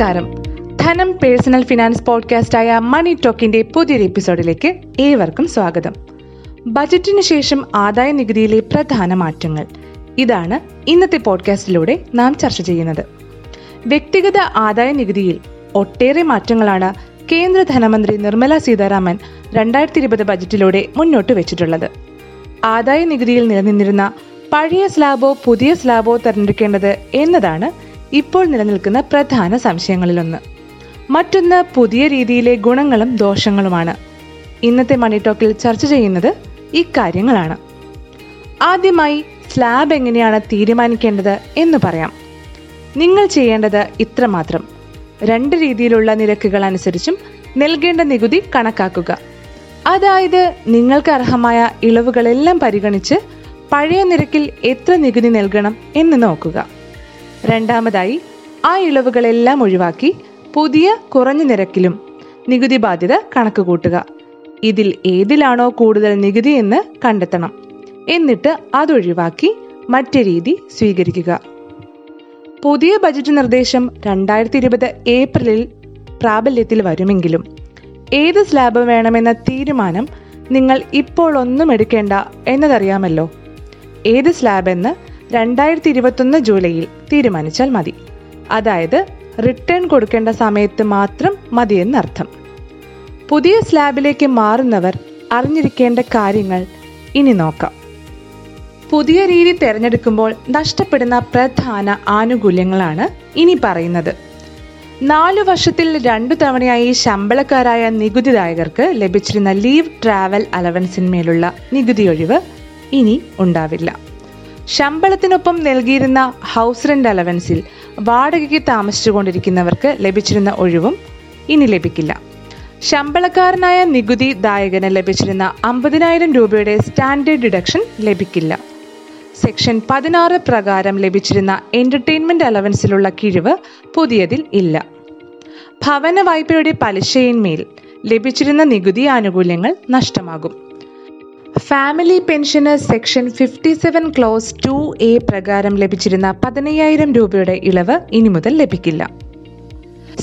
നമസ്കാരം. ധനം personal finance പോഡ്കാസ്റ്റായ മണി ടോക്കിന്റെ പുതിയൊരു എപ്പിസോഡിലേക്ക് ഏവർക്കും സ്വാഗതം. ബജറ്റിന് ശേഷം ആദായ നികുതിയിലെ പ്രധാന മാറ്റങ്ങൾ. ഇതാണ് ഇന്നത്തെ പോഡ്കാസ്റ്റിലൂടെ നാം ചർച്ച ചെയ്യുന്നത്. വ്യക്തിഗത ആദായ നികുതിയിൽ ഒട്ടേറെ മാറ്റങ്ങളാണ് കേന്ദ്ര ധനമന്ത്രി നിർമ്മല സീതാരാമൻ രണ്ടായിരത്തി ഇരുപത് ബജറ്റിലൂടെ മുന്നോട്ട് വെച്ചിട്ടുള്ളത്. ആദായ നികുതിയിൽ നിലനിന്നിരുന്ന പഴയ സ്ലാബോ പുതിയ സ്ലാബോ തെരഞ്ഞെടുക്കേണ്ടത് എന്നതാണ് ഇപ്പോൾ നിലനിൽക്കുന്ന പ്രധാന സംശയങ്ങളിലൊന്ന്. മറ്റൊന്ന് പുതിയ രീതിയിലെ ഗുണങ്ങളും ദോഷങ്ങളുമാണ്. ഇന്നത്തെ മണി ടോക്കിൽ ചർച്ച ചെയ്യുന്നത് ഇക്കാര്യങ്ങളാണ് ആദ്യമായി സ്ലാബ് എങ്ങനെയാണ് തീരുമാനിക്കേണ്ടത് എന്ന് പറയാം. നിങ്ങൾ ചെയ്യേണ്ടത് ഇത്രമാത്രം രണ്ട് രീതിയിലുള്ള നിരക്കുകൾ അനുസരിച്ചും നൽകേണ്ട നികുതി കണക്കാക്കുക. അതായത് നിങ്ങൾക്ക് അർഹമായ ഇളവുകളെല്ലാം പരിഗണിച്ച് പഴയ നിരക്കിൽ എത്ര നികുതി നൽകണം എന്ന് നോക്കുക. രണ്ടാമതായി ആ ഇളവുകളെല്ലാം ഒഴിവാക്കി പുതിയ കുറഞ്ഞ നിരക്കിലും നികുതി ബാധ്യത കണക്ക് കൂട്ടുക. ഇതിൽ ഏതിലാണോ കൂടുതൽ നികുതി എന്ന് കണ്ടെത്തണം. എന്നിട്ട് അതൊഴിവാക്കി മറ്റു രീതി സ്വീകരിക്കുക. പുതിയ ബജറ്റ് നിർദ്ദേശം രണ്ടായിരത്തി ഇരുപത് ഏപ്രിലിൽ പ്രാബല്യത്തിൽ വരുമെങ്കിലും ഏത് സ്ലാബ് വേണമെന്ന തീരുമാനം നിങ്ങൾ ഇപ്പോൾ ഒന്നും എടുക്കേണ്ട എന്നതറിയാമല്ലോ. ഏത് സ്ലാബ് എന്ന് രണ്ടായിരത്തി ഇരുപത്തൊന്ന് ജൂലൈയിൽ തീരുമാനിച്ചാൽ മതി. അതായത് റിട്ടേൺ കൊടുക്കേണ്ട സമയത്ത് മാത്രം മതിയെന്നർത്ഥം പുതിയ സ്ലാബിലേക്ക് മാറുന്നവർ അറിഞ്ഞിരിക്കേണ്ട കാര്യങ്ങൾ ഇനി നോക്കാം. പുതിയ രീതി തിരഞ്ഞെടുക്കുമ്പോൾ നഷ്ടപ്പെടുന്ന പ്രധാന ആനുകൂല്യങ്ങളാണ് ഇനി പറയുന്നത്. നാലു വർഷത്തിൽ രണ്ടു തവണയായി ശമ്പളക്കാരായ നികുതിദായകർക്ക് ലഭിച്ചിരുന്ന ലീവ് ട്രാവൽ അലവൻസിന്മേലുള്ള നികുതി ഒഴിവ് ഇനി ഉണ്ടാവില്ല. ശമ്പളത്തിനൊപ്പം നൽകിയിരുന്ന ഹൗസ് റെന്റ് അലവൻസിൽ വാടകയ്ക്ക് താമസിച്ചുകൊണ്ടിരിക്കുന്നവർക്ക് ലഭിച്ചിരുന്ന ഒഴിവും ഇനി ലഭിക്കില്ല. ശമ്പളക്കാരനായ നികുതി ദായകന് ലഭിച്ചിരുന്ന അമ്പതിനായിരം രൂപയുടെ സ്റ്റാൻഡേർഡ് ഡിഡക്ഷൻ ലഭിക്കില്ല. സെക്ഷൻ പതിനാറ് പ്രകാരം ലഭിച്ചിരുന്ന എന്റർടൈൻമെന്റ് അലവൻസിലുള്ള കിഴിവ് പുതിയതിൽ ഇല്ല. ഭവന വായ്പയുടെ പലിശയിന്മേൽ ലഭിച്ചിരുന്ന നികുതി ആനുകൂല്യങ്ങൾ നഷ്ടമാകും. Family pension section fifty seven clause two A പ്രകാരം ലഭിച്ചിരുന്ന പതിനയ്യായിരം രൂപയുടെ ഇളവ് ഇനി മുതൽ ലഭിക്കില്ല.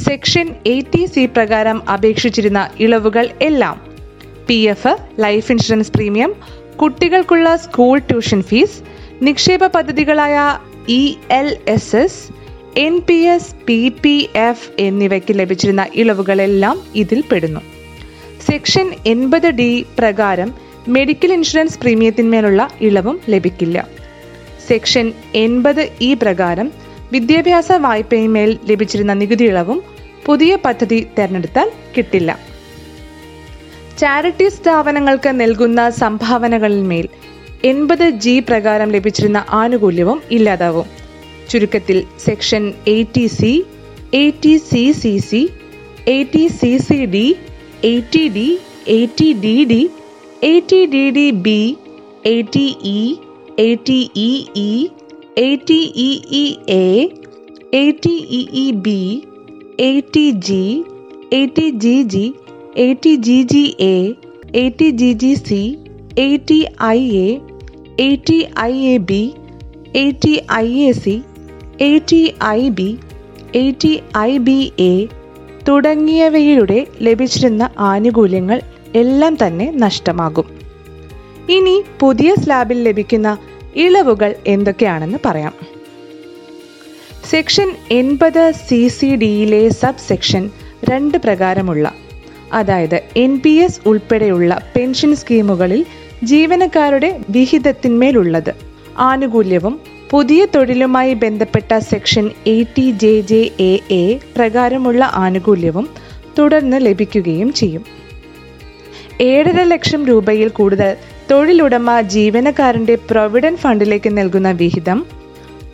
സെക്ഷൻ എയ്റ്റി സി പ്രകാരം അപേക്ഷിച്ചിരുന്ന ഇളവുകൾ എല്ലാം P F life insurance premium കുട്ടികൾക്കുള്ള സ്കൂൾ ട്യൂഷൻ ഫീസ് നിക്ഷേപ പദ്ധതികളായ E L S S N P S P P F എന്നിവയ്ക്ക് ലഭിച്ചിരുന്ന ഇളവുകളെല്ലാം ഇതിൽ പെടുന്നു. സെക്ഷൻ എൺപത് ഡി പ്രകാരം മെഡിക്കൽ ഇൻഷുറൻസ് പ്രീമിയത്തിന്മേലുള്ള ഇളവും ലഭിക്കില്ല. സെക്ഷൻ എൺപത് ഇ പ്രകാരം വിദ്യാഭ്യാസ വായ്പയിന്മേൽ ലഭിച്ചിരുന്ന നികുതി ഇളവും പുതിയ പദ്ധതി തെരഞ്ഞെടുത്താൽ കിട്ടില്ല. ചാരിറ്റി സ്ഥാപനങ്ങൾക്ക് നൽകുന്ന സംഭാവനകളിന്മേൽ എൺപത് ജി പ്രകാരം ലഭിച്ചിരുന്ന ആനുകൂല്യവും ഇല്ലാതാവും. ചുരുക്കത്തിൽ section eighty C eighty C C C eighty C C D eighty D eighty D D eighty D D B eighty E eighty E E eighty E E A eighty E E B eighty G eighty G G eighty G G A eighty G G C eighty I A eighty I A B eighty I A C eighty I B eighty I B A തുടങ്ങിയവയിലൂടെ ലഭിച്ചിരുന്ന ആനുകൂല്യങ്ങൾ എല്ലാം തന്നെ നഷ്ടമാകും. ഇനി പുതിയ സ്ലാബിൽ ലഭിക്കുന്ന ഇളവുകൾ എന്തൊക്കെയാണെന്ന് പറയാം. സെക്ഷൻ എൺപത് സി സി ഡിയിലെ സബ് സെക്ഷൻ രണ്ട് പ്രകാരമുള്ള അതായത് എൻ പി എസ് ഉൾപ്പെടെയുള്ള പെൻഷൻ സ്കീമുകളിൽ ജീവനക്കാരുടെ വിഹിതത്തിന്മേലുള്ളത് ആനുകൂല്യവും പുതിയ തൊഴിലുമായി ബന്ധപ്പെട്ട section eighty J J A A പ്രകാരമുള്ള ആനുകൂല്യവും തുടർന്ന് ലഭിക്കുകയും ചെയ്യും. ഏഴര ലക്ഷം രൂപയിൽ കൂടുതൽ തൊഴിലുടമ ജീവനക്കാരന്റെ പ്രൊവിഡന്റ് ഫണ്ടിലേക്ക് നൽകുന്ന വിഹിതം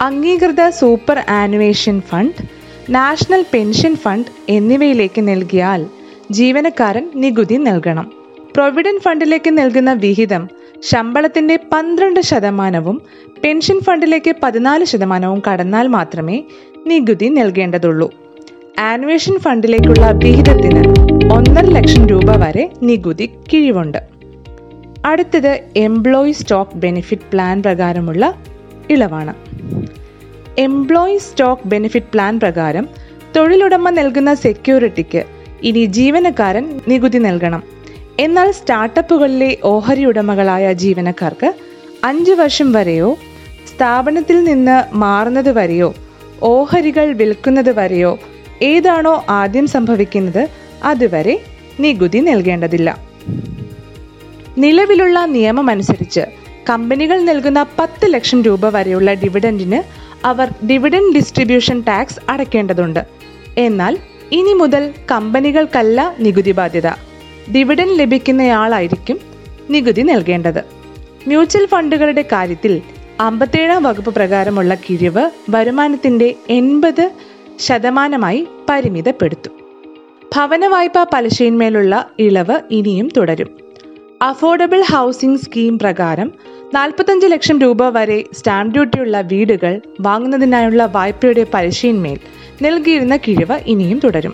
അംഗീകൃത superannuation fund national pension fund എന്നിവയിലേക്ക് നൽകിയാൽ ജീവനക്കാരൻ നികുതി നൽകണം. പ്രൊവിഡന്റ് ഫണ്ടിലേക്ക് നൽകുന്ന വിഹിതം ശമ്പളത്തിന്റെ പന്ത്രണ്ട് ശതമാനവും പെൻഷൻ ഫണ്ടിലേക്ക് പതിനാല് ശതമാനവും കടന്നാൽ മാത്രമേ നികുതി നൽകേണ്ടതുള്ളൂ. ആനുവേഷൻ ഫണ്ടിലേക്കുള്ള വിഹിതത്തിന് ഒന്നര ലക്ഷം രൂപ വരെ നികുതി കിഴിവുണ്ട്. അടുത്തത് എംപ്ലോയി സ്റ്റോക്ക് ബെനിഫിറ്റ് പ്ലാൻ പ്രകാരമുള്ള ഇളവാണ്. എംപ്ലോയി സ്റ്റോക്ക് ബെനിഫിറ്റ് പ്ലാൻ പ്രകാരം തൊഴിലുടമ നൽകുന്ന സെക്യൂരിറ്റിക്ക് ഇനി ജീവനക്കാരൻ നികുതി നൽകണം. എന്നാൽ സ്റ്റാർട്ടപ്പുകളിലെ ഓഹരി ഉടമകളായ ജീവനക്കാർക്ക് അഞ്ച് വർഷം വരെയോ സ്ഥാപനത്തിൽ നിന്ന് മാറുന്നത് വരെയോ ഓഹരികൾ വിൽക്കുന്നത് വരെയോ ഏതാണോ ആദ്യം സംഭവിക്കുന്നത് അതുവരെ നികുതി നൽകേണ്ടതില്ല. നിലവിലുള്ള നിയമമനുസരിച്ച് കമ്പനികൾ നൽകുന്ന പത്ത് ലക്ഷം രൂപ വരെയുള്ള ഡിവിഡൻഡിന് അവർ ഡിവിഡൻഡ് ഡിസ്ട്രിബ്യൂഷൻ ടാക്സ് അടയ്ക്കേണ്ടതുണ്ട്. എന്നാൽ ഇനി മുതൽ കമ്പനികൾക്കല്ല നികുതി ബാധ്യത. ഡിവിഡൻ ലഭിക്കുന്നയാളായിരിക്കും നികുതി നൽകേണ്ടത്. മ്യൂച്വൽ ഫണ്ടുകളുടെ കാര്യത്തിൽ അമ്പത്തേഴാം വകുപ്പ് പ്രകാരമുള്ള കിഴിവ് വരുമാനത്തിന്റെ എൺപത് ശതമാനമായി പരിമിതപ്പെടുത്തും. ഭവന വായ്പാ പലിശയിന്മേലുള്ള ഇളവ് ഇനിയും തുടരും. അഫോർഡബിൾ ഹൗസിംഗ് സ്കീം പ്രകാരം നാൽപ്പത്തഞ്ച് ലക്ഷം രൂപ വരെ സ്റ്റാമ്പ് ഡ്യൂട്ടിയുള്ള വീടുകൾ വാങ്ങുന്നതിനായുള്ള വായ്പയുടെ പലിശയിന്മേൽ നൽകിയിരുന്ന കിഴിവ് ഇനിയും തുടരും.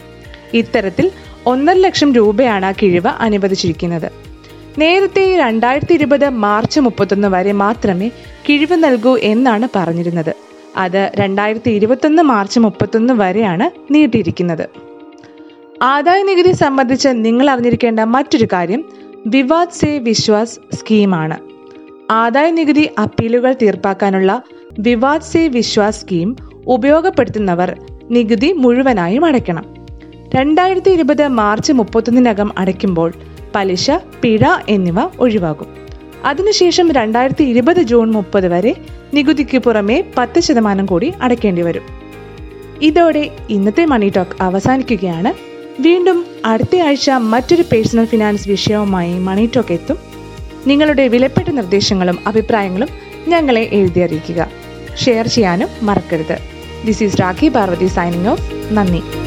ഇത്തരത്തിൽ ഒന്നര ലക്ഷം രൂപയാണ് കിഴിവ് അനുവദിച്ചിരിക്കുന്നത്. നേരത്തെ രണ്ടായിരത്തി ഇരുപത് മാർച്ച് മുപ്പത്തൊന്ന് വരെ മാത്രമേ കിഴിവ് നൽകൂ എന്നാണ് പറഞ്ഞിരുന്നത്. അത് രണ്ടായിരത്തി ഇരുപത്തൊന്ന് മാർച്ച് മുപ്പത്തൊന്ന് വരെയാണ് നീട്ടിയിരിക്കുന്നത്. ആദായ നികുതി സംബന്ധിച്ച് നിങ്ങൾ അറിഞ്ഞിരിക്കേണ്ട മറ്റൊരു കാര്യം വിവാദ് സേ വിശ്വാസ് സ്കീമാണ് ആദായ നികുതി അപ്പീലുകൾ തീർപ്പാക്കാനുള്ള വിവാദ് സേ വിശ്വാസ് സ്കീം ഉപയോഗപ്പെടുത്തുന്നവർ നികുതി മുഴുവനായും അടയ്ക്കണം. രണ്ടായിരത്തി ഇരുപത് മാർച്ച് മുപ്പത്തൊന്നിനകം അടയ്ക്കുമ്പോൾ പലിശ പിഴ എന്നിവ ഒഴിവാകും. അതിനുശേഷം രണ്ടായിരത്തി ഇരുപത് ജൂൺ മുപ്പത് വരെ നികുതിക്ക് പുറമെ പത്ത് ശതമാനം കൂടി അടയ്ക്കേണ്ടി വരും. ഇതോടെ ഇന്നത്തെ മണി ടോക്ക് അവസാനിക്കുകയാണ്. വീണ്ടും അടുത്ത ആഴ്ച മറ്റൊരു പേഴ്സണൽ ഫിനാൻസ് വിഷയവുമായി മണി ടോക്ക് എത്തും. നിങ്ങളുടെ വിലപ്പെട്ട നിർദ്ദേശങ്ങളും അഭിപ്രായങ്ങളും ഞങ്ങളെ എഴുതി അറിയിക്കുക. ഷെയർ ചെയ്യാനും മറക്കരുത്. This is Rakhi Parvathi signing off നന്ദി.